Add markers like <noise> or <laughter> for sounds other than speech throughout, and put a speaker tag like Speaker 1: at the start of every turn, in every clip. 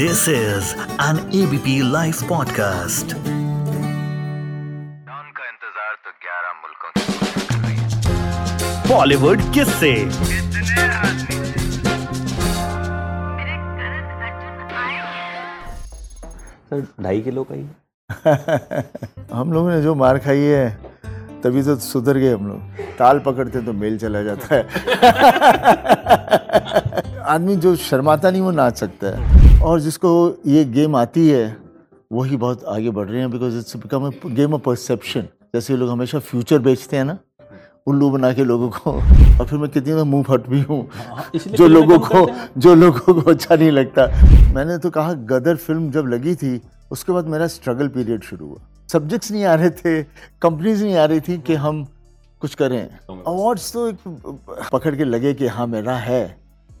Speaker 1: This is an ABP Life podcast.
Speaker 2: उनका इंतज़ार तो 11 मुल्कों की
Speaker 1: Bollywood किससे
Speaker 3: सर ढाई किलो का ही। <laughs>
Speaker 4: हम लोगों ने जो मार खाई है तभी तो सुधर गए हम लोग। ताल पकड़ते तो मेल चला जाता है। <laughs> आदमी जो शर्माता नहीं वो नाच सकता है। और जिसको ये गेम आती है वही बहुत आगे बढ़ रहे हैं because it's become game of perception जैसे लोग हमेशा फ्यूचर बेचते हैं ना उल्लू बना के लोगों को और फिर मैं कितनी बार मुँह फट भी हूँ। जो लोगों को जो लोगों को अच्छा नहीं लगता। मैंने तो कहा गदर फ़िल्म जब लगी थी उसके बाद मेरा स्ट्रगल पीरियड शुरू हुआ। सब्जेक्ट्स नहीं आ रहे थे कंपनीज़ नहीं आ रही थी कि हम कुछ करें। अवार्ड्स तो एक पकड़ के लगे कि हाँ मेरा है।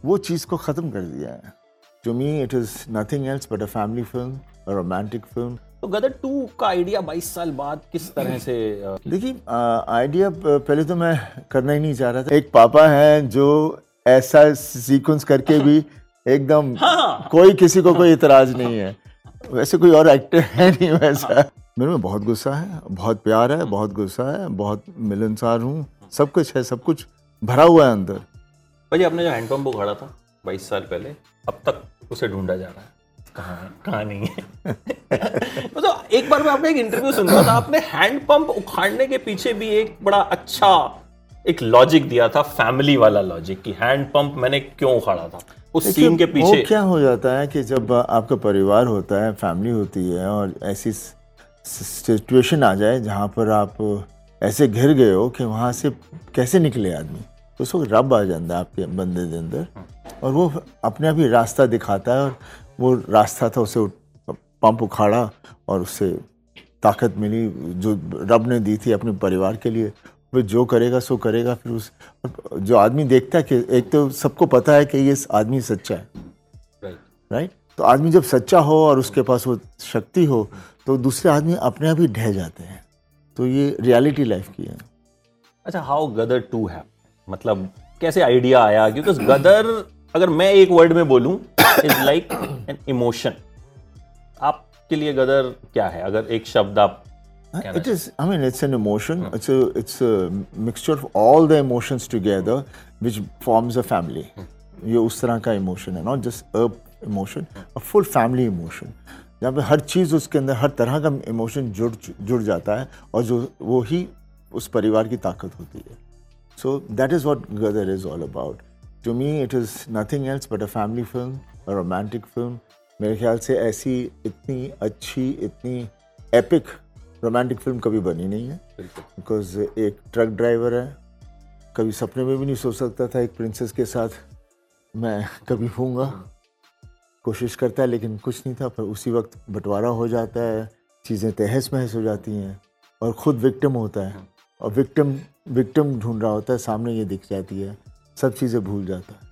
Speaker 4: वो चीज़ को ख़त्म कर दिया है। To me it is nothing else but a family film a romantic film
Speaker 3: तो गदर टू का आइडिया 22 साल बाद किस तरह से <clears throat>
Speaker 4: देखिए आइडिया पहले तो मैं करना ही नहीं चाह रहा था। एक पापा हैं जो ऐसा सीक्वेंस करके भी एकदम <laughs>
Speaker 3: हाँ।
Speaker 4: कोई किसी को कोई <laughs> इतराज नहीं है। वैसे कोई और एक्टर है नहीं वैसा। मेरे में बहुत गुस्सा है बहुत प्यार है बहुत गुस्सा है बहुत मिलनसार हूँ। सब कुछ है सब कुछ भरा हुआ है अंदर।
Speaker 3: भाई आपने जो हैंडपंप उखाड़ा था 22 साल पहले अब तक उसे ढूंढा जा रहा है। कहाँ कहाँ नहीं है? <laughs> तो एक बार मैं आपका एक इंटरव्यू सुन रहा था आपने हैंडपंप उखाड़ने के पीछे भी एक बड़ा अच्छा एक लॉजिक दिया था फैमिली वाला लॉजिक कि हैंडपंप मैंने क्यों उखाड़ा था? उस सीन के पीछे।
Speaker 4: वो क्या हो जाता है कि जब आपका परिवार होता है फैमिली होती है और ऐसी सिचुएशन आ जाए जहाँ पर आप ऐसे घिर गए हो कि वहाँ से कैसे निकले आदमी? तो उस वक्त रब आ जाता है आपके बंदे के अंदर। और वो अपने आप ही रास्ता दिखाता है और वो रास्ता था उसे पंप उखाड़ा और उससे ताकत मिली। जो रब ने दी थी अपने परिवार के लिए वो जो करेगा सो करेगा। फिर उस जो आदमी देखता है कि एक तो सबको पता है कि ये आदमी सच्चा है।
Speaker 3: Right.
Speaker 4: राइट तो आदमी जब सच्चा हो और उसके पास वो शक्ति हो तो दूसरे आदमी अपने आप ही ढह जाते हैं। तो ये रियलिटी लाइफ की है।
Speaker 3: अच्छा हाउ गदर टू है मतलब कैसे आइडिया आया? क्योंकि गदर अगर मैं एक वर्ड में बोलूँ इज़ लाइक एन इमोशन आपके लिए गदर क्या है? अगर एक शब्द आप कहना
Speaker 4: it is i mean it's an emotion. it's a it's a mixture of all the emotions together which forms a family. ये उस तरह का इमोशन है not just a emotion a full family emotion जहाँ पे हर चीज़ उसके अंदर हर तरह का इमोशन जुड़ जुड़ जाता है और जो वो ही उस परिवार की ताकत होती है। So that is what Gadar is all about to me it is nothing else but a family film a romantic film मेरे ख्याल से ऐसी इतनी अच्छी इतनी एपिक रोमांटिक फ़िल्म कभी बनी नहीं है। बिकॉज़ एक ट्रक ड्राइवर है कभी सपने में भी नहीं सोच सकता था एक प्रिंसेस के साथ मैं कभी होऊँगा। कोशिश करता है लेकिन कुछ नहीं था पर उसी वक्त बंटवारा हो जाता है चीज़ें तहस महस हो जाती हैं और ख़ुद विक्टिम होता है। और विक्टिम विक्टिम ढूंढ रहा होता है सामने ये दिख जाती है सब चीज़ें भूल जाता है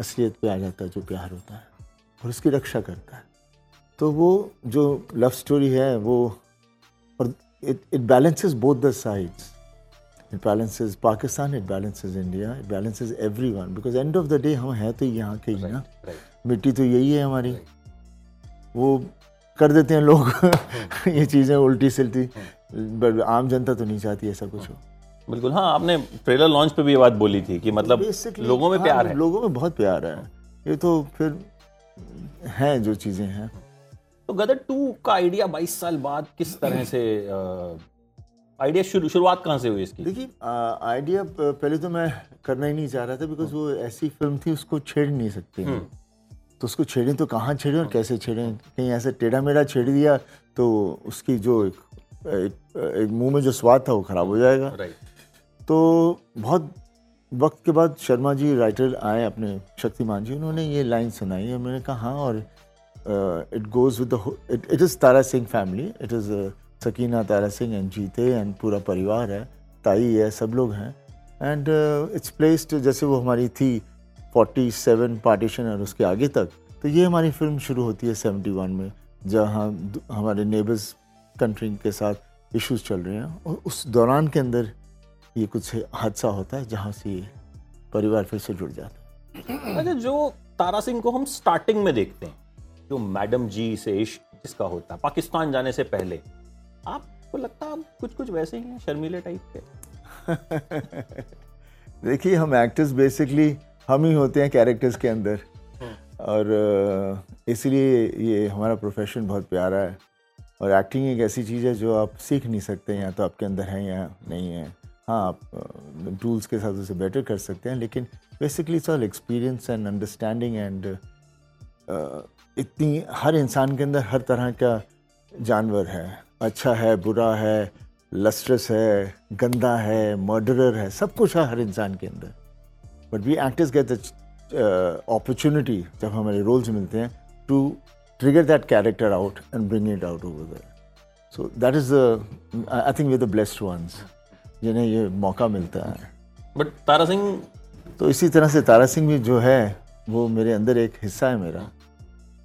Speaker 4: असलियत पे आ जाता है जो प्यार होता है और उसकी रक्षा करता है। तो वो जो लव स्टोरी है वो और it balances both the sides it balances Pakistan it balances India it balances everyone because end of the day हम हैं तो यहाँ के ही ना। मिट्टी तो यही है हमारी। वो कर देते हैं लोग। <laughs> ये चीज़ें उल्टी सिलती बट आम जनता तो नहीं चाहती ऐसा कुछ हो।
Speaker 3: बिल्कुल हाँ आपने ट्रेलर लॉन्च पे भी ये बात बोली थी कि मतलब लोगों में
Speaker 4: हाँ,
Speaker 3: प्यार है।
Speaker 4: लोगों में बहुत प्यार है। ये तो फिर हैं जो चीज़ें हैं।
Speaker 3: तो गदर टू का आइडिया 22 साल बाद किस तरह से आइडिया शुरू शुरुआत कहाँ से हुई इसकी?
Speaker 4: देखिए आइडिया पहले तो मैं करना ही नहीं चाह रहा था बिकॉज़ वो ऐसी फ़िल्म थी उसको छेड़ नहीं सकते हैं तो उसको छेड़ें तो कहाँ छेड़ें और कैसे छेड़ें? कहीं ऐसे टेढ़ा मेढ़ा छेड़ दिया तो उसकी जो एक, एक, मुँह में जो स्वाद था वो खराब हो जाएगा।
Speaker 3: राइट
Speaker 4: तो बहुत वक्त के बाद शर्मा जी राइटर आए अपने शक्तिमान जी उन्होंने ये लाइन सुनाई और मैंने कहा हाँ और it goes with it is Tara Singh family it is Sakina Tara Singh and Jeete and पूरा परिवार है ताई है सब लोग हैं। एंड इट्स प्लेस्ड जैसे वो हमारी थी 47 पार्टीशन और उसके आगे तक। तो ये हमारी फ़िल्म शुरू होती है 71 में जहाँ हमारे नेबर्स कंट्री के साथ इश्यूज़ चल रहे हैं और उस दौरान के अंदर ये कुछ हादसा होता है जहाँ से परिवार फिर से जुड़ जाता है।
Speaker 3: अच्छा जो तारा सिंह को हम स्टार्टिंग में देखते हैं जो मैडम जी से इश्क जिसका होता है पाकिस्तान जाने से पहले आपको लगता है आप कुछ कुछ वैसे ही हैं शर्मीले टाइप के? <laughs>
Speaker 4: देखिए हम एक्टर्स बेसिकली हम ही होते हैं कैरेक्टर्स के अंदर। और इसलिए ये हमारा प्रोफेशन बहुत प्यारा है। और एक्टिंग एक ऐसी चीज़ है जो आप सीख नहीं सकते, या तो आपके अंदर है या नहीं है। हाँ आप टूल्स के साथ उसे बेटर कर सकते हैं, लेकिन basically it's all experience and understanding and इतनी, हर इंसान के अंदर हर तरह का जानवर है। अच्छा है, बुरा है लस्ट्रस है, गंदा है मर्डरर है, सब कुछ है हर इंसान के अंदर। But we actors get the opportunity जब हमारे रोल्स मिलते हैं to trigger that character out and bring it out over there so that is the I think we the blessed ones जिन्हें ये मौका मिलता है।
Speaker 3: बट तारा सिंह
Speaker 4: तो इसी तरह से तारा सिंह भी जो है वो मेरे अंदर एक हिस्सा है मेरा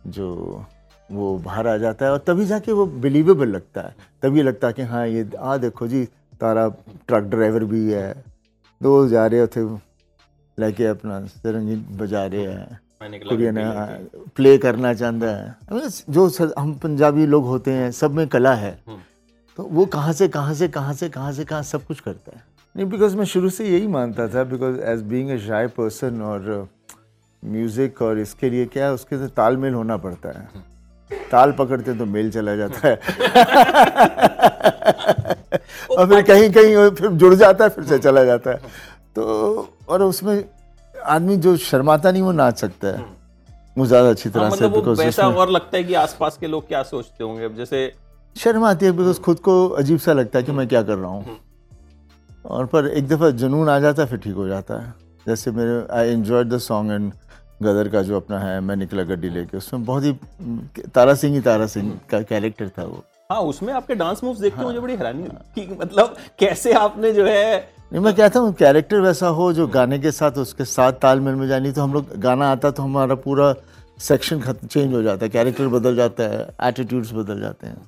Speaker 4: जो वो बाहर आ जाता है और तभी जाके वो बिलीवेबल लगता है। तभी लगता है कि हाँ ये आ देखो जी तारा ट्रक ड्राइवर भी है। दो जा रहे थे लेके अपना सरंगी बजा रहे हैं।
Speaker 3: कहा
Speaker 4: कुड़िया प्ले करना चाहता है। जो हम पंजाबी लोग होते हैं सब में कला है तो वो कहाँ से कहाँ से कहाँ से कहाँ से कहाँ सब कुछ करता है। नहीं बिकॉज़ मैं शुरू से यही मानता था because as being a shy person और म्यूज़िक और इसके लिए क्या है उसके साथ तालमेल होना पड़ता है। ताल पकड़ते तो मेल चला जाता है। <laughs> और फिर कहीं कहीं फिर जुड़ जाता है फिर से चला जाता है। तो और उसमें आदमी जो शर्माता नहीं वो नाच सकता है। वो ज़्यादा अच्छी
Speaker 3: हाँ,
Speaker 4: तरह से
Speaker 3: मतलब वैसा और लगता है कि आसपास के लोग क्या सोचते होंगे। अब जैसे
Speaker 4: शर्म आती है बिकॉज़ खुद को अजीब सा लगता है कि मैं क्या कर रहा हूँ। और पर एक दफ़ा जुनून आ जाता है फिर ठीक हो जाता है। जैसे मेरे I enjoyed the song and Gadar का जो अपना है मैं निकला गड्डी लेके उसमें बहुत ही तारा सिंह ही तारा सिंह का कैरेक्टर था वो।
Speaker 3: हाँ उसमें आपके डांस मूव्स देख के
Speaker 4: हाँ।
Speaker 3: मुझे बड़ी हैरानी हुई कि मतलब कैसे आपने जो है
Speaker 4: नहीं मैं कहता हूँ कैरेक्टर वैसा हो जो गाने के साथ उसके साथ तालमेल में जानी तो हम लोग गाना आता तो हमारा पूरा सेक्शन चेंज हो जाता है कैरेक्टर बदल जाता है एटीट्यूड्स बदल जाते हैं।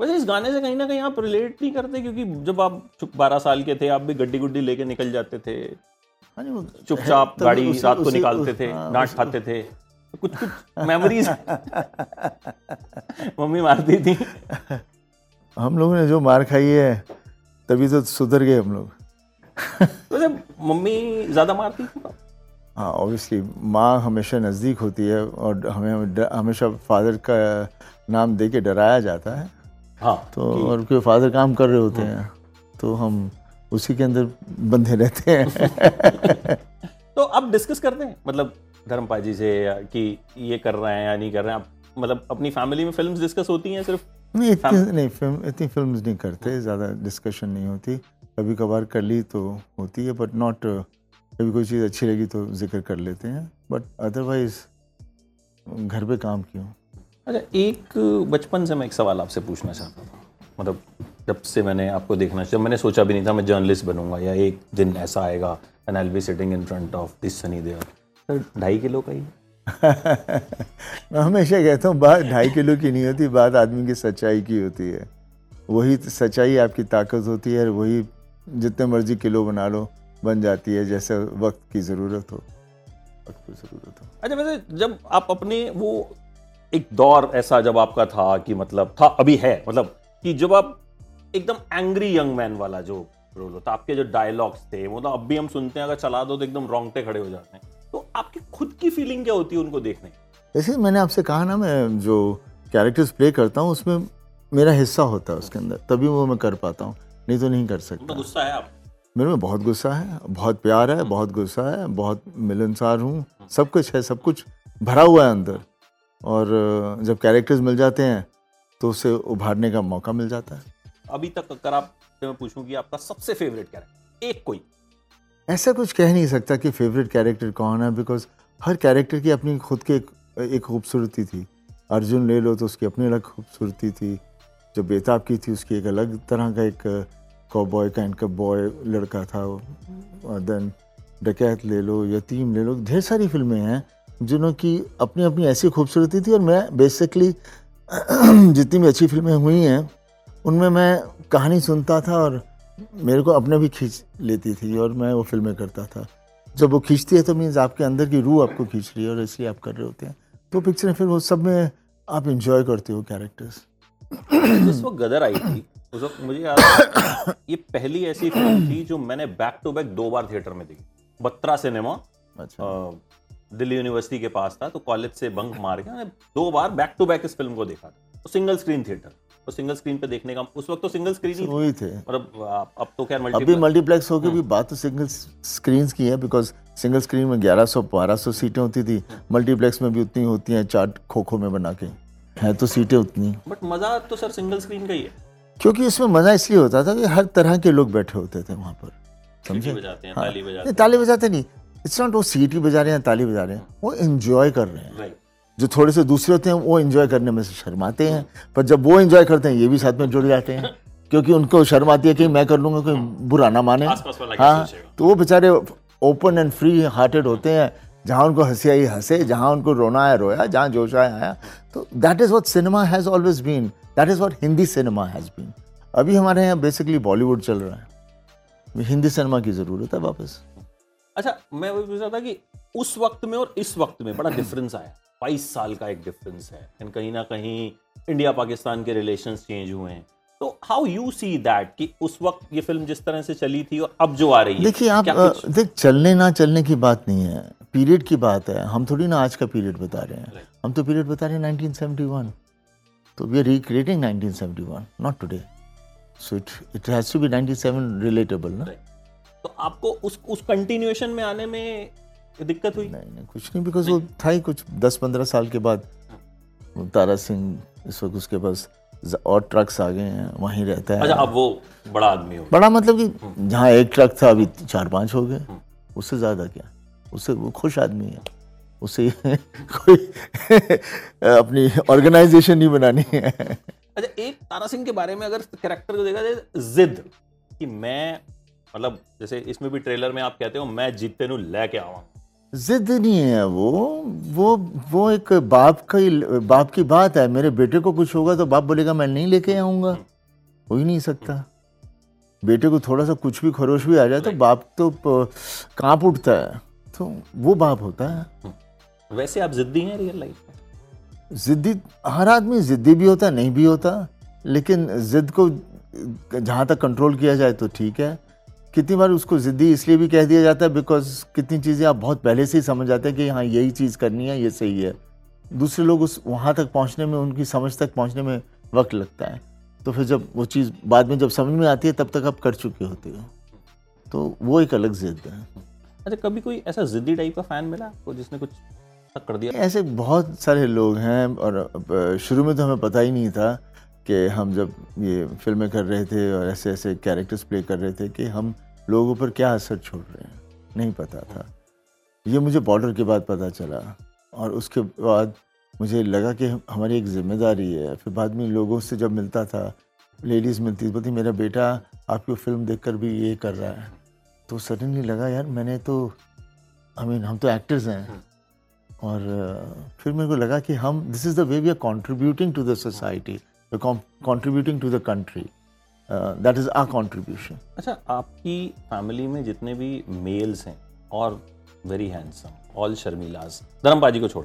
Speaker 3: वैसे इस गाने से कहीं ना कहीं आप रिलेट नहीं करते क्योंकि जब आप बारह साल के थे आप भी गड्डी गुड्डी लेके निकल जाते थे।
Speaker 4: हाँ
Speaker 3: चुपचाप गाड़ी
Speaker 4: उसी-
Speaker 3: रात को निकालते थे
Speaker 4: हाँ,
Speaker 3: डांट खाते थे। कुछ कुछ मेमोरीज मम्मी मारती थी।
Speaker 4: हम लोगों ने जो मार खाई है तभी तो सुधर गए हम लोग।
Speaker 3: वैसे मम्मी ज़्यादा मारती थी
Speaker 4: हाँ ऑब्वियसली माँ हमेशा नज़दीक होती है और हमें हमेशा फादर का नाम दे के डराया जाता है।
Speaker 3: हाँ
Speaker 4: तो और कोई फादर काम कर रहे होते हैं। तो हम उसी के अंदर बंधे रहते हैं। <laughs>
Speaker 3: तो आप डिस्कस करते हैं मतलब धर्मपाल जी से कि ये कर रहे हैं या नहीं कर रहे हैं आप मतलब अपनी फैमिली में फिल्म्स डिस्कस होती हैं सिर्फ़?
Speaker 4: नहीं इतनी नहीं फ़िल्म इतनी फ़िल्म नहीं करते ज़्यादा डिस्कशन नहीं होती। कभी कभार कर ली तो होती है बट नॉट कभी कोई चीज़ अच्छी लगी तो ज़िक्र कर लेते हैं। बट अदरवाइज़ घर पे काम क्यों?
Speaker 3: अच्छा एक बचपन से मैं एक सवाल आपसे पूछना चाहता था। मतलब जब से मैंने आपको देखना जब मैंने सोचा भी नहीं था मैं जर्नलिस्ट बनूँगा या एक दिन ऐसा आएगा and I be sitting in front of this Sunny Deol sir ढाई किलो का ही। <laughs>
Speaker 4: मैं हमेशा कहता हूँ बात ढाई किलो की नहीं होती बात आदमी की सच्चाई की होती है। वही सच्चाई आपकी ताकत होती है और वही जितने मर्ज़ी किलो बना लो बन जाती है जैसे वक्त की ज़रूरत हो। वक्त की ज़रूरत हो।
Speaker 3: अच्छा वैसे जब आप अपने वो एक दौर ऐसा जब आपका था कि मतलब था अभी है मतलब कि जब आप एकदम एंग्री यंग मैन वाला जो रोल होता आपके जो डायलॉग्स थे वो तो अब भी हम सुनते हैं अगर चला दो तो एकदम रोंगटे खड़े हो जाते हैं। तो आपकी खुद की फीलिंग क्या होती है उनको देखने?
Speaker 4: जैसे मैंने आपसे कहा ना मैं जो कैरेक्टर्स प्ले करता हूँ उसमें मेरा हिस्सा होता है उसके अंदर तभी वो मैं कर पाता हूँ। नहीं तो नहीं कर
Speaker 3: मतलब
Speaker 4: सकता
Speaker 3: गुस्सा है आप?
Speaker 4: मेरे में बहुत गुस्सा है बहुत प्यार है बहुत गुस्सा है बहुत मिलनसार हूँ। सब कुछ है सब कुछ भरा हुआ है अंदर। और जब कैरेक्टर्स मिल जाते हैं तो उसे उभारने का मौका मिल जाता है।
Speaker 3: अभी तक अगर आप मैं पूछूँ कि आपका सबसे फेवरेट कैरेक्टर एक कोई?
Speaker 4: ऐसा कुछ कह नहीं सकता कि फेवरेट कैरेक्टर कौन है बिकॉज़ हर कैरेक्टर की अपनी खुद की एक खूबसूरती थी। अर्जुन ले लो तो उसकी अपनी अलग खूबसूरती थी। जो बेताब की थी, उसकी एक अलग तरह का एक कॉबॉय काइंड का बॉय लड़का था देन डकैत ले लो, यतीम ले लो, ढेर सारी फ़िल्में हैं, जिन्हों की अपनी अपनी ऐसी खूबसूरती थी, और मैं बेसिकली <clears throat> जितनी भी अच्छी फ़िल्में हुई हैं, उनमें मैं कहानी सुनता था और मेरे को अपने भी खींच लेती थी, और मैं वो फ़िल्में करता था। जब वो खींचती है तो मीन्स आपके अंदर की रूह आपको खींच रही है, और इसलिए आप कर रहे होते हैं। तो पिक्चरें फिर वो सब में आप इंजॉय करते हो कैरेक्टर्स
Speaker 3: जिस वक्त गदर आई थी उस वक्त मुझे याद ये पहली ऐसी फ़िल्म थी जो मैंने बैक टू बैक दो बार थिएटर में देखी। बत्रा सिनेमा
Speaker 4: अच्छा।
Speaker 3: दिल्ली यूनिवर्सिटी के पास था तो कॉलेज से बंक मार के मैंने दो बार बैक टू बैक इस फ़िल्म को देखा था। तो सिंगल स्क्रीन थिएटर तो सिंगल स्क्रीन पे देखने का उस वक्त तो सिंगल स्क्रीन ही थी।
Speaker 4: वही थे।
Speaker 3: मतलब आप- अब तो क्या खैर
Speaker 4: अभी
Speaker 3: मल्टीप्लेक्स
Speaker 4: मल्टीप्लेक्स होके भी बात तो सिंगल स्क्रीन की है बिकॉज़ सिंगल स्क्रीन में 1100 1200 सीटें होती थी मल्टीप्लेक्स में भी उतनी होती हैं चार्ट खोखो में बना के। है तो सीटें उतनी।
Speaker 3: बट मज़ा तो सर सिंगल स्क्रीन का ही है।
Speaker 4: क्योंकि इसमें मज़ा इसलिए होता था कि हर तरह के लोग बैठे होते थे वहाँ पर समझे?
Speaker 3: बजाते हैं
Speaker 4: हाँ।
Speaker 3: ताली बजाते
Speaker 4: नहीं ताली बजाते नहीं। इट्स नॉट वो सीटी बजा रहे हैं ताली बजा रहे हैं। वो एंजॉय कर रहे हैं। जो थोड़े से दूसरे होते हैं वो एंजॉय करने में से शर्माते हैं। पर जब वो एंजॉय करते हैं ये भी साथ में जुड़ जाते हैं। <laughs> क्योंकि उनको शर्म आती है कि मैं कर लूँगा कोई बुरा ना माने। हाँ। तो वो बेचारे ओपन एंड फ्री हार्टेड होते हैं। जहाँ उनको हँसी आई, हंसे, जहाँ उनको रोना आया, रोया, जहाँ जोश आया आया। तो that is what cinema has always been that is what Hindi cinema has been अभी हमारे यहाँ बेसिकली बॉलीवुड चल रहा है। हिंदी सिनेमा की ज़रूरत है वापस।
Speaker 3: अच्छा मैं वही पूछ रहा था कि उस वक्त में और इस वक्त में बड़ा डिफरेंस आया। बाईस साल का एक डिफरेंस है। एंड कहीं ना कहीं इंडिया पाकिस्तान के रिलेशंस चेंज हुए हैं। तो हाउ यू सी दैट कि उस वक्त ये फ़िल्म जिस तरह से चली थी और अब जो आ रही है
Speaker 4: देखिए आप देख चलने ना चलने की बात नहीं है। पीरियड की बात है। हम थोड़ी ना आज का पीरियड बता रहे हैं।
Speaker 3: Right.
Speaker 4: हम तो पीरियड बता रहे हैं 1971 तो we are recreating 1971 not today so it it has to be 97 relatable ना?
Speaker 3: Right. तो आपको उस उस कंटिन्यूएशन में आने में दिक्कत हुई?
Speaker 4: नहीं नहीं कुछ नहीं बिकॉज़ वो था ही कुछ 10-15 साल के बाद। तारा सिंह इस वक्त उसके पास और ट्रक्स आ गए हैं वहीं रहता है।
Speaker 3: अच्छा अब वो बड़ा आदमी हो
Speaker 4: बड़ा मतलब कि जहाँ एक ट्रक था अभी चार पाँच हो गए। उससे ज़्यादा क्या? उससे वो खुश आदमी है। उसे <laughs> कोई अपनी ऑर्गेनाइजेशन नहीं बनानी है।
Speaker 3: अच्छा एक तारा सिंह के बारे में अगर कैरेक्टर को देखा जाए जिद कि मैं मतलब जैसे इसमें भी ट्रेलर में आप कहते हो मैं जीते नु लेके आवांगा
Speaker 4: जिद नहीं है वो वो वो एक बाप का ही बाप की बात है मेरे बेटे को कुछ होगा तो बाप बोलेगा मैं नहीं लेके आऊँगा। हो ही नहीं सकता। बेटे को थोड़ा सा कुछ भी खरोश भी आ जाए तो बाप तो काँप उठता है। तो वो बाप होता है।
Speaker 3: वैसे आप जिद्दी हैं रियल लाइफ में?
Speaker 4: जिद्दी हर आदमी जिद्दी भी होता नहीं भी होता लेकिन जिद को जहाँ तक कंट्रोल किया जाए तो ठीक है। कितनी बार उसको जिद्दी इसलिए भी कह दिया जाता है बिकॉज़ कितनी चीज़ें आप बहुत पहले से ही समझ जाते हैं कि हाँ यही चीज़ करनी है ये सही है। दूसरे लोग उस वहाँ तक पहुँचने में उनकी समझ तक पहुँचने में वक्त लगता है। तो फिर जब वो चीज़ बाद में जब समझ में आती है तब तक आप कर चुके होते हो। तो वो एक अलग जिद है।
Speaker 3: अच्छा कभी कोई ऐसा जिद्दी टाइप का फ़ैन मिला आपको जिसने कुछ कर दिया?
Speaker 4: ऐसे बहुत सारे लोग हैं और शुरू में तो हमें पता ही नहीं था कि हम जब ये फ़िल्में कर रहे थे और ऐसे ऐसे कैरेक्टर्स प्ले कर रहे थे कि हम लोगों पर क्या असर छोड़ रहे हैं? नहीं पता था। ये मुझे बॉर्डर के बाद पता चला और उसके बाद मुझे लगा कि हमारी एक ज़िम्मेदारी है। फिर बाद में लोगों से जब मिलता था लेडीज़ मिलती थी बोलती मेरा बेटा आपकी फ़िल्म देखकर भी ये कर रहा है। तो सडनली लगा यार मैंने तो आई I मीन mean, हम तो एक्टर्स हैं। और फिर मेरे को लगा कि हम this is the way we are contributing to the society contributing to the country that is our contribution
Speaker 3: अच्छा आपकी फैमिली में जितने भी मेल्स हैं और वेरी हैंडसम ऑल शर्मिलाज धर्म पाजी को छोड़।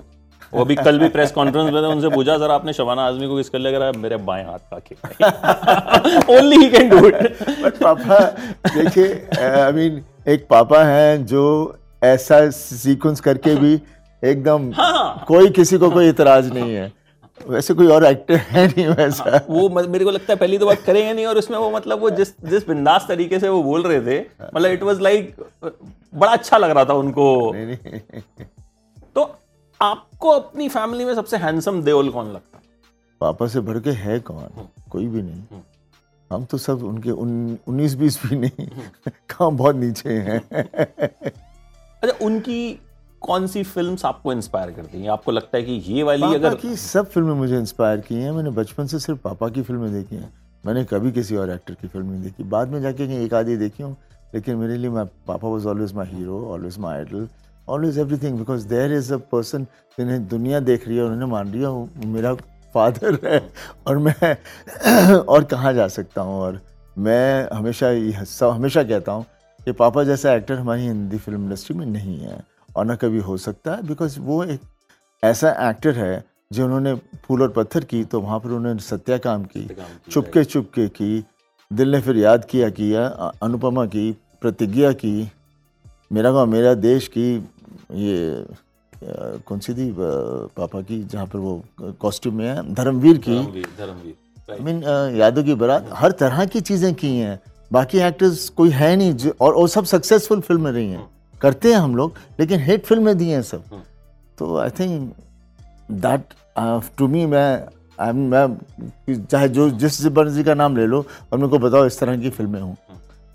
Speaker 3: वो अभी कल भी प्रेस कॉन्फ्रेंस में था उनसे पूछा सर आपने शबाना आजमी को किसका लग रहा है मेरे बाएँ हाथ का खेल ओनली ही कैन डू इट
Speaker 4: बट पापा देखिए आई मीन एक पापा हैं जो ऐसा सीक्वेंस करके भी <laughs> एकदम
Speaker 3: हाँ।
Speaker 4: कोई किसी को कोई इतराज नहीं है। वैसे कोई और एक्टर है नहीं वैसा।
Speaker 3: वो मेरे को लगता है पहली तो बात करेंगे नहीं और उसमें वो मतलब वो जिस जिस बिंदास तरीके से वो बोल रहे थे मतलब इट वाज लाइक बड़ा अच्छा लग रहा था उनको।
Speaker 4: नहीं, नहीं।
Speaker 3: तो आपको अपनी फैमिली में सबसे हैंडसम देओल कौन लगता है?
Speaker 4: पापा से बढ़ के है कौन? कोई भी नहीं। हम तो सब उनके उन्नीस बीस भी नहीं। <laughs> कहाँ बहुत नीचे हैं।
Speaker 3: अच्छा उनकी कौन सी फ़िल्म आपको इंस्पायर करती हैं? आपको लगता है कि ये वाली
Speaker 4: पापा
Speaker 3: अगर
Speaker 4: की सब फ़िल्में मुझे इंस्पायर की हैं। मैंने बचपन से सिर्फ़ पापा की फ़िल्में देखी हैं। मैंने कभी किसी और एक्टर की फ़िल्म नहीं देखी। बाद में जाके एक आधी देखी हूँ। लेकिन मेरे लिए मैं पापा was always my hero always my idol always everything because there is a person जिन्हें दुनिया देख रही है उन्होंने मान रही है वो मेरा फादर है। और मैं <clears throat> और कहाँ जा सकता हूँ? और मैं हमेशा हमेशा कहता हूँ कि पापा जैसा एक्टर हमारी हिंदी फ़िल्म इंडस्ट्री में नहीं है। और ना कभी हो सकता है बिकॉज़ वो एक ऐसा एक्टर है जिन्होंने फूल और पत्थर की तो वहाँ पर उन्होंने सत्या काम की चुपके चुपके की दिल ने फिर याद किया किया अनुपमा की प्रतिज्ञा की मेरा गाँव मेरा देश की ये कौन सी थी पापा की जहाँ पर वो कॉस्ट्यूम में है धर्मवीर की। आई मीन यादव की बारात हर तरह की चीज़ें की हैं बाकी एक्टर्स कोई है नहीं जो और वो सब सक्सेसफुल फ़िल्में रही हैं। करते हैं हम लोग लेकिन हिट फ़िल्में दी हैं सब।
Speaker 3: हम्म।
Speaker 4: तो I think that to me मैं आई मैं चाहे जो जिस मर्ज़ी का नाम ले लो और मेरे को बताओ इस तरह की फ़िल्में हों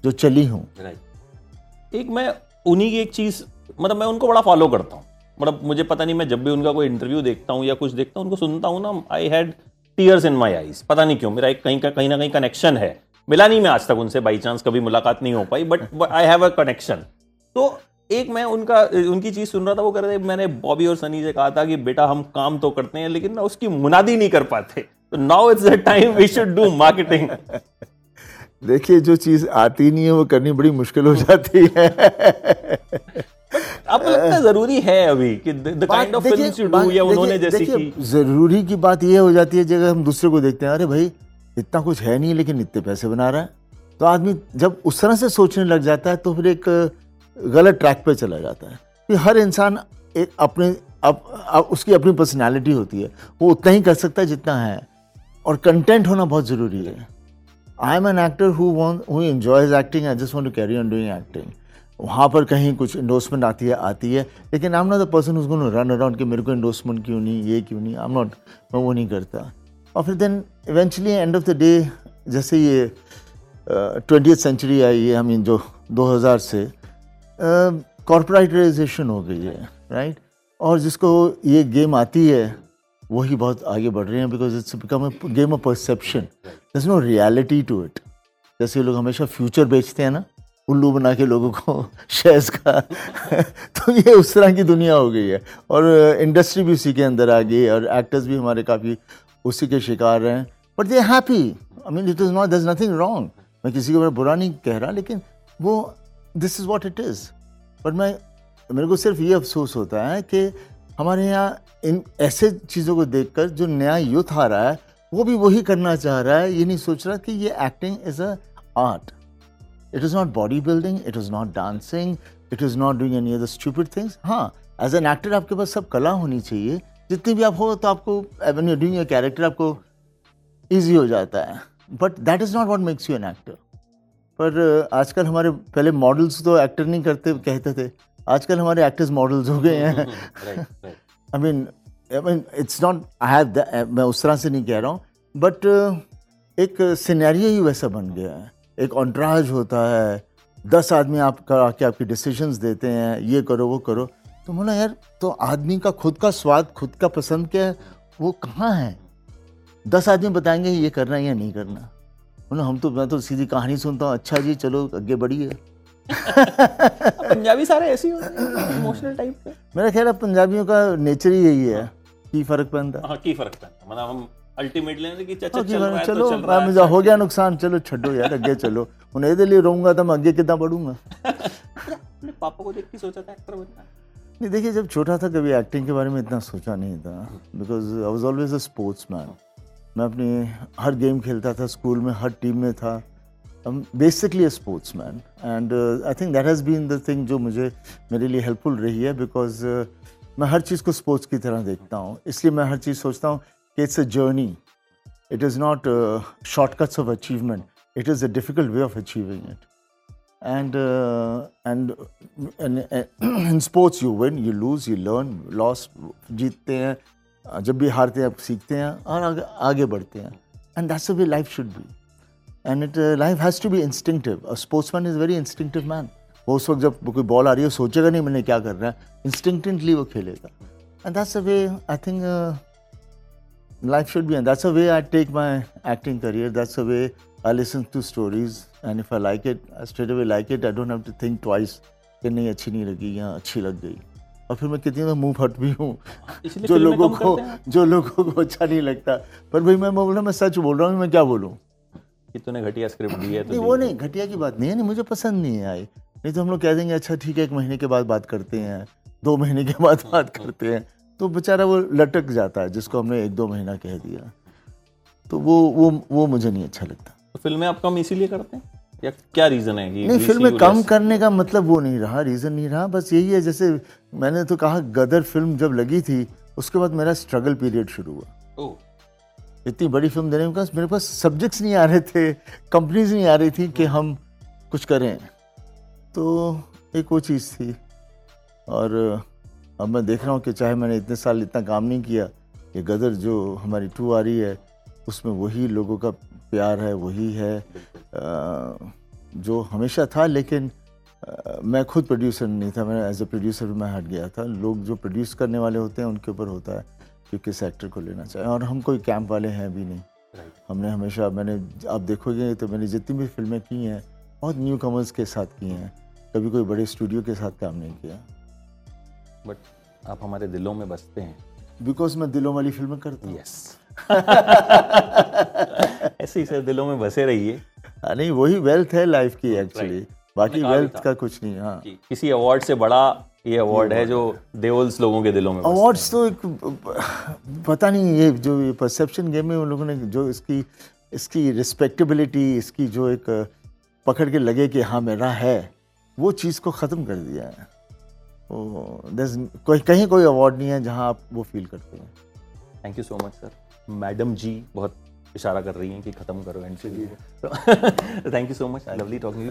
Speaker 4: जो चली हों।
Speaker 3: एक मैं उन्हीं की एक चीज़ मतलब मैं उनको बड़ा फॉलो करता हूँ। मतलब मुझे पता नहीं मैं जब भी उनका कोई इंटरव्यू देखता हूँ या कुछ देखता हूँ उनको सुनता हूँ ना I had tears in my eyes पता नहीं क्यों मेरा एक कहीं का कहीं ना कहीं कनेक्शन है। मिला नहीं मैं आज तक उनसे बाई चांस कभी मुलाकात नहीं हो पाई but I have a connection तो एक मैं उनका उनकी चीज़ सुन रहा था वो कह रहे थे मैंने बॉबी और सनी से कहा था कि बेटा हम काम तो करते हैं लेकिन ना उसकी मुनादी नहीं कर पाते। तो now it's the time we should do marketing
Speaker 4: देखिए जो चीज़ आती नहीं है वो करनी बड़ी मुश्किल हो जाती है।
Speaker 3: आपको लगता है ज़रूरी है अभी कि the kind of films you do या उन्होंने जैसे की
Speaker 4: ज़रूरी की बात यह हो जाती है जब हम दूसरे को देखते हैं अरे भाई इतना कुछ है नहीं लेकिन इतने पैसे बना रहा है। तो आदमी जब उस तरह से सोचने लग जाता है तो फिर एक गलत ट्रैक पे चला जाता है। कि हर इंसान एक अपने अप, अप, उसकी अपनी पर्सनालिटी होती है। वो उतना ही कर सकता है जितना है। और कंटेंट होना बहुत ज़रूरी है। I am an actor who want who enjoys acting I just want to carry on doing acting वहाँ पर कहीं कुछ इंडोसमेंट आती है आती है। लेकिन I am not the person going to run around कि मेरे को इंडोसमेंट क्यों नहीं ये क्यों नहीं। आई एम नॉट मैं वो नहीं करता। और फिर then eventually end of the day जैसे ये ट्वेंटी सेंचुरी आई है मीन जो 2000 से। कॉरपोरेटाइजेशन हो गई है राइट और जिसको ये गेम आती है, वही बहुत आगे बढ़ रहे हैं because it's become a game of perception there's no reality to it जैसे लोग हमेशा फ्यूचर बेचते हैं ना, उल्लू बना के लोगों को <laughs> शेयर्स का <laughs> तो ये उस तरह की दुनिया हो गई है। और इंडस्ट्री भी उसी के अंदर आ गई और एक्टर्स भी हमारे काफ़ी उसी के शिकार हैं। But they happy I mean it is not there's nothing wrong मैं किसी के को बुरा नहीं कह रहा, लेकिन वो this is what it is but मैं, मेरे को सिर्फ़ ये अफसोस होता है कि हमारे यहाँ इन ऐसे चीज़ों को देखकर जो नया यूथ आ रहा है, वो भी वही करना चाह रहा है, ये नहीं सोच रहा कि ये acting is a art it is not body building it is not dancing it is not doing any other stupid things हाँ एज एन एक्टर आपके पास सब कला होनी चाहिए। जितनी भी आप हो तो आपको डूइंग कैरेक्टर आपको ईजी हो जाता है। But that is not what makes you an actor पर आजकल हमारे पहले मॉडल्स तो एक्टर नहीं करते कहते थे। आजकल हमारे एक्टर्स मॉडल्स हो गए हैं। I mean I mean it's not I have मैं उस तरह से नहीं कह रहा हूँ। बट एक सिनेरियो ही वैसा बन गया है। एक ऑन्ट्राज होता है दस आदमी आपका आके आपकी डिसीजंस देते हैं ये करो वो करो। तो बोला यार तो आदमी का खुद का स्वाद खुद का पसंद क्या है? वो कहाँ है? दस आदमी बताएँगे ये करना है या नहीं करना। बोला हम तो मैं तो सीधी कहानी सुनता हूँ अच्छा जी चलो आगे बढ़िए।
Speaker 3: पंजाबी सारे ऐसे ही होते इमोशनल टाइप के
Speaker 4: मेरा ख्याल है पंजाबियों का नेचर ही यही है की फ़र्क पड़ता
Speaker 3: हाँ। की फ़र्क पैंदा मतलब हम अल्टीमेटली कि चाचा
Speaker 4: कि
Speaker 3: चल रहा है
Speaker 4: चलो
Speaker 3: तो चल रहा है
Speaker 4: मुझे हो गया नुकसान चलो छो यार अगे चलो। हूँ ये लिए रहूँगा तो मैं अगे कितना बढ़ूँगा?
Speaker 3: अपने पापा को देख के सोचा था एक्टर बनना।
Speaker 4: नहीं देखिए जब छोटा था कभी एक्टिंग के बारे में इतना सोचा नहीं था। Because I was always a sportsman मैं अपनी हर गेम खेलता था स्कूल में हर टीम में था। Basically sportsman and I think that has been the thing जो मुझे मेरे लिए हेल्पफुल रही है बिकॉज़ मैं हर चीज़ को स्पोर्ट्स की तरह देखता हूँ। इसलिए मैं हर चीज़ सोचता हूँ कि it's a journey it is not shortcuts of achievement it is a difficult way of achieving it uh, and uh, <clears throat> in sports you win you lose you learn loss जीतते हैं uh, जब भी हारते हैं आप सीखते हैं और आगे, बढ़ते हैं। And that's way life should be and it life has to be instinctive sportsman is very instinctive man वो उस वक्त जब कोई बॉल आ रही है सोचेगा नहीं मैंने क्या कर रहा है। इंस्टिंक्टिवली वो खेलेगा। And that's a way I think life should be and that's a way I take my acting career that's a way I listen to stories and if I like it I state way like it I don't have to think twice कि नहीं अच्छी नहीं लगी या अच्छी लग गई। और फिर मैं कितनी बार मुँह फट भी हूँ। जो लोगों को जो लोगों को अच्छा नहीं लगता। पर भाई मैं बोल रहा मैं सच बोल रहा हूँ मैं क्या बोलूँ?
Speaker 3: कि तूने घटिया स्क्रिप्ट दी है तो
Speaker 4: नहीं वो नहीं घटिया की बात नहीं है नहीं मुझे पसंद नहीं है आई। नहीं तो हम लोग कह देंगे अच्छा ठीक है एक महीने के बाद बात करते हैं। दो महीने के बाद बात करते हैं। तो बेचारा वो लटक जाता है जिसको हमने एक दो महीना कह दिया। तो वो वो वो मुझे नहीं अच्छा लगता।
Speaker 3: तो फ़िल्में आप कम इसीलिए करते हैं? या क्या रीजन है कि
Speaker 4: नहीं फ़िल्में कम करने का मतलब वो नहीं रहा रीज़न नहीं रहा बस यही है जैसे मैंने तो कहा गदर फ़िल्म जब लगी थी उसके बाद मेरा स्ट्रगल पीरियड शुरू हुआ।
Speaker 3: ओह,
Speaker 4: इतनी बड़ी फ़िल्म देने के मेरे पास सब्जेक्ट्स नहीं आ रहे थे कंपनीज़ नहीं आ रही थी कि हम कुछ करें। तो एक वो चीज़ थी। और अब मैं देख रहा हूँ कि चाहे मैंने इतने साल इतना काम नहीं किया ये गदर जो हमारी टू आ रही है उसमें वही लोगों का प्यार है वही है जो हमेशा था लेकिन मैं खुद प्रोड्यूसर नहीं था मैं एज ए प्रोड्यूसर भी मैं हट गया था। लोग जो प्रोड्यूस करने वाले होते हैं उनके ऊपर होता है कि किस एक्टर को लेना चाहिए। और हम कोई कैंप वाले हैं भी नहीं। हमने हमेशा मैंने आप देखोगे तो मैंने जितनी भी फ़िल्में की हैं बहुत न्यू कमर्स के साथ की हैं। कभी कोई बड़े स्टूडियो के साथ काम नहीं किया।
Speaker 3: बट आप हमारे दिलों में बसते हैं।
Speaker 4: बिकॉज़ मैं दिलों वाली फ़िल्में करती हूँ।
Speaker 3: यस <laughs> ऐसे ही सर दिलों में बसे रहिए।
Speaker 4: हाँ, नहीं वही वेल्थ है लाइफ की एक्चुअली बाकी वेल्थ का कुछ नहीं हाँ।
Speaker 3: किसी अवार्ड से बड़ा ये अवार्ड है जो देवल्स लोगों के दिलों में
Speaker 4: अवार्ड्स तो एक पता नहीं ये जो ये परसेप्शन गेम में उन लोगों ने जो इसकी इसकी रिस्पेक्टेबिलिटी इसकी जो एक पकड़ के लगे कि हाँ मेरा है वो चीज़ को ख़त्म कर दिया है। तो कोई कहीं कोई अवार्ड नहीं है जहाँ आप वो फील करते हैं।
Speaker 3: Thank you so much sir madam ji बहुत इशारा कर रही हैं कि खत्म करो एंड से thank you so much I lovely talking you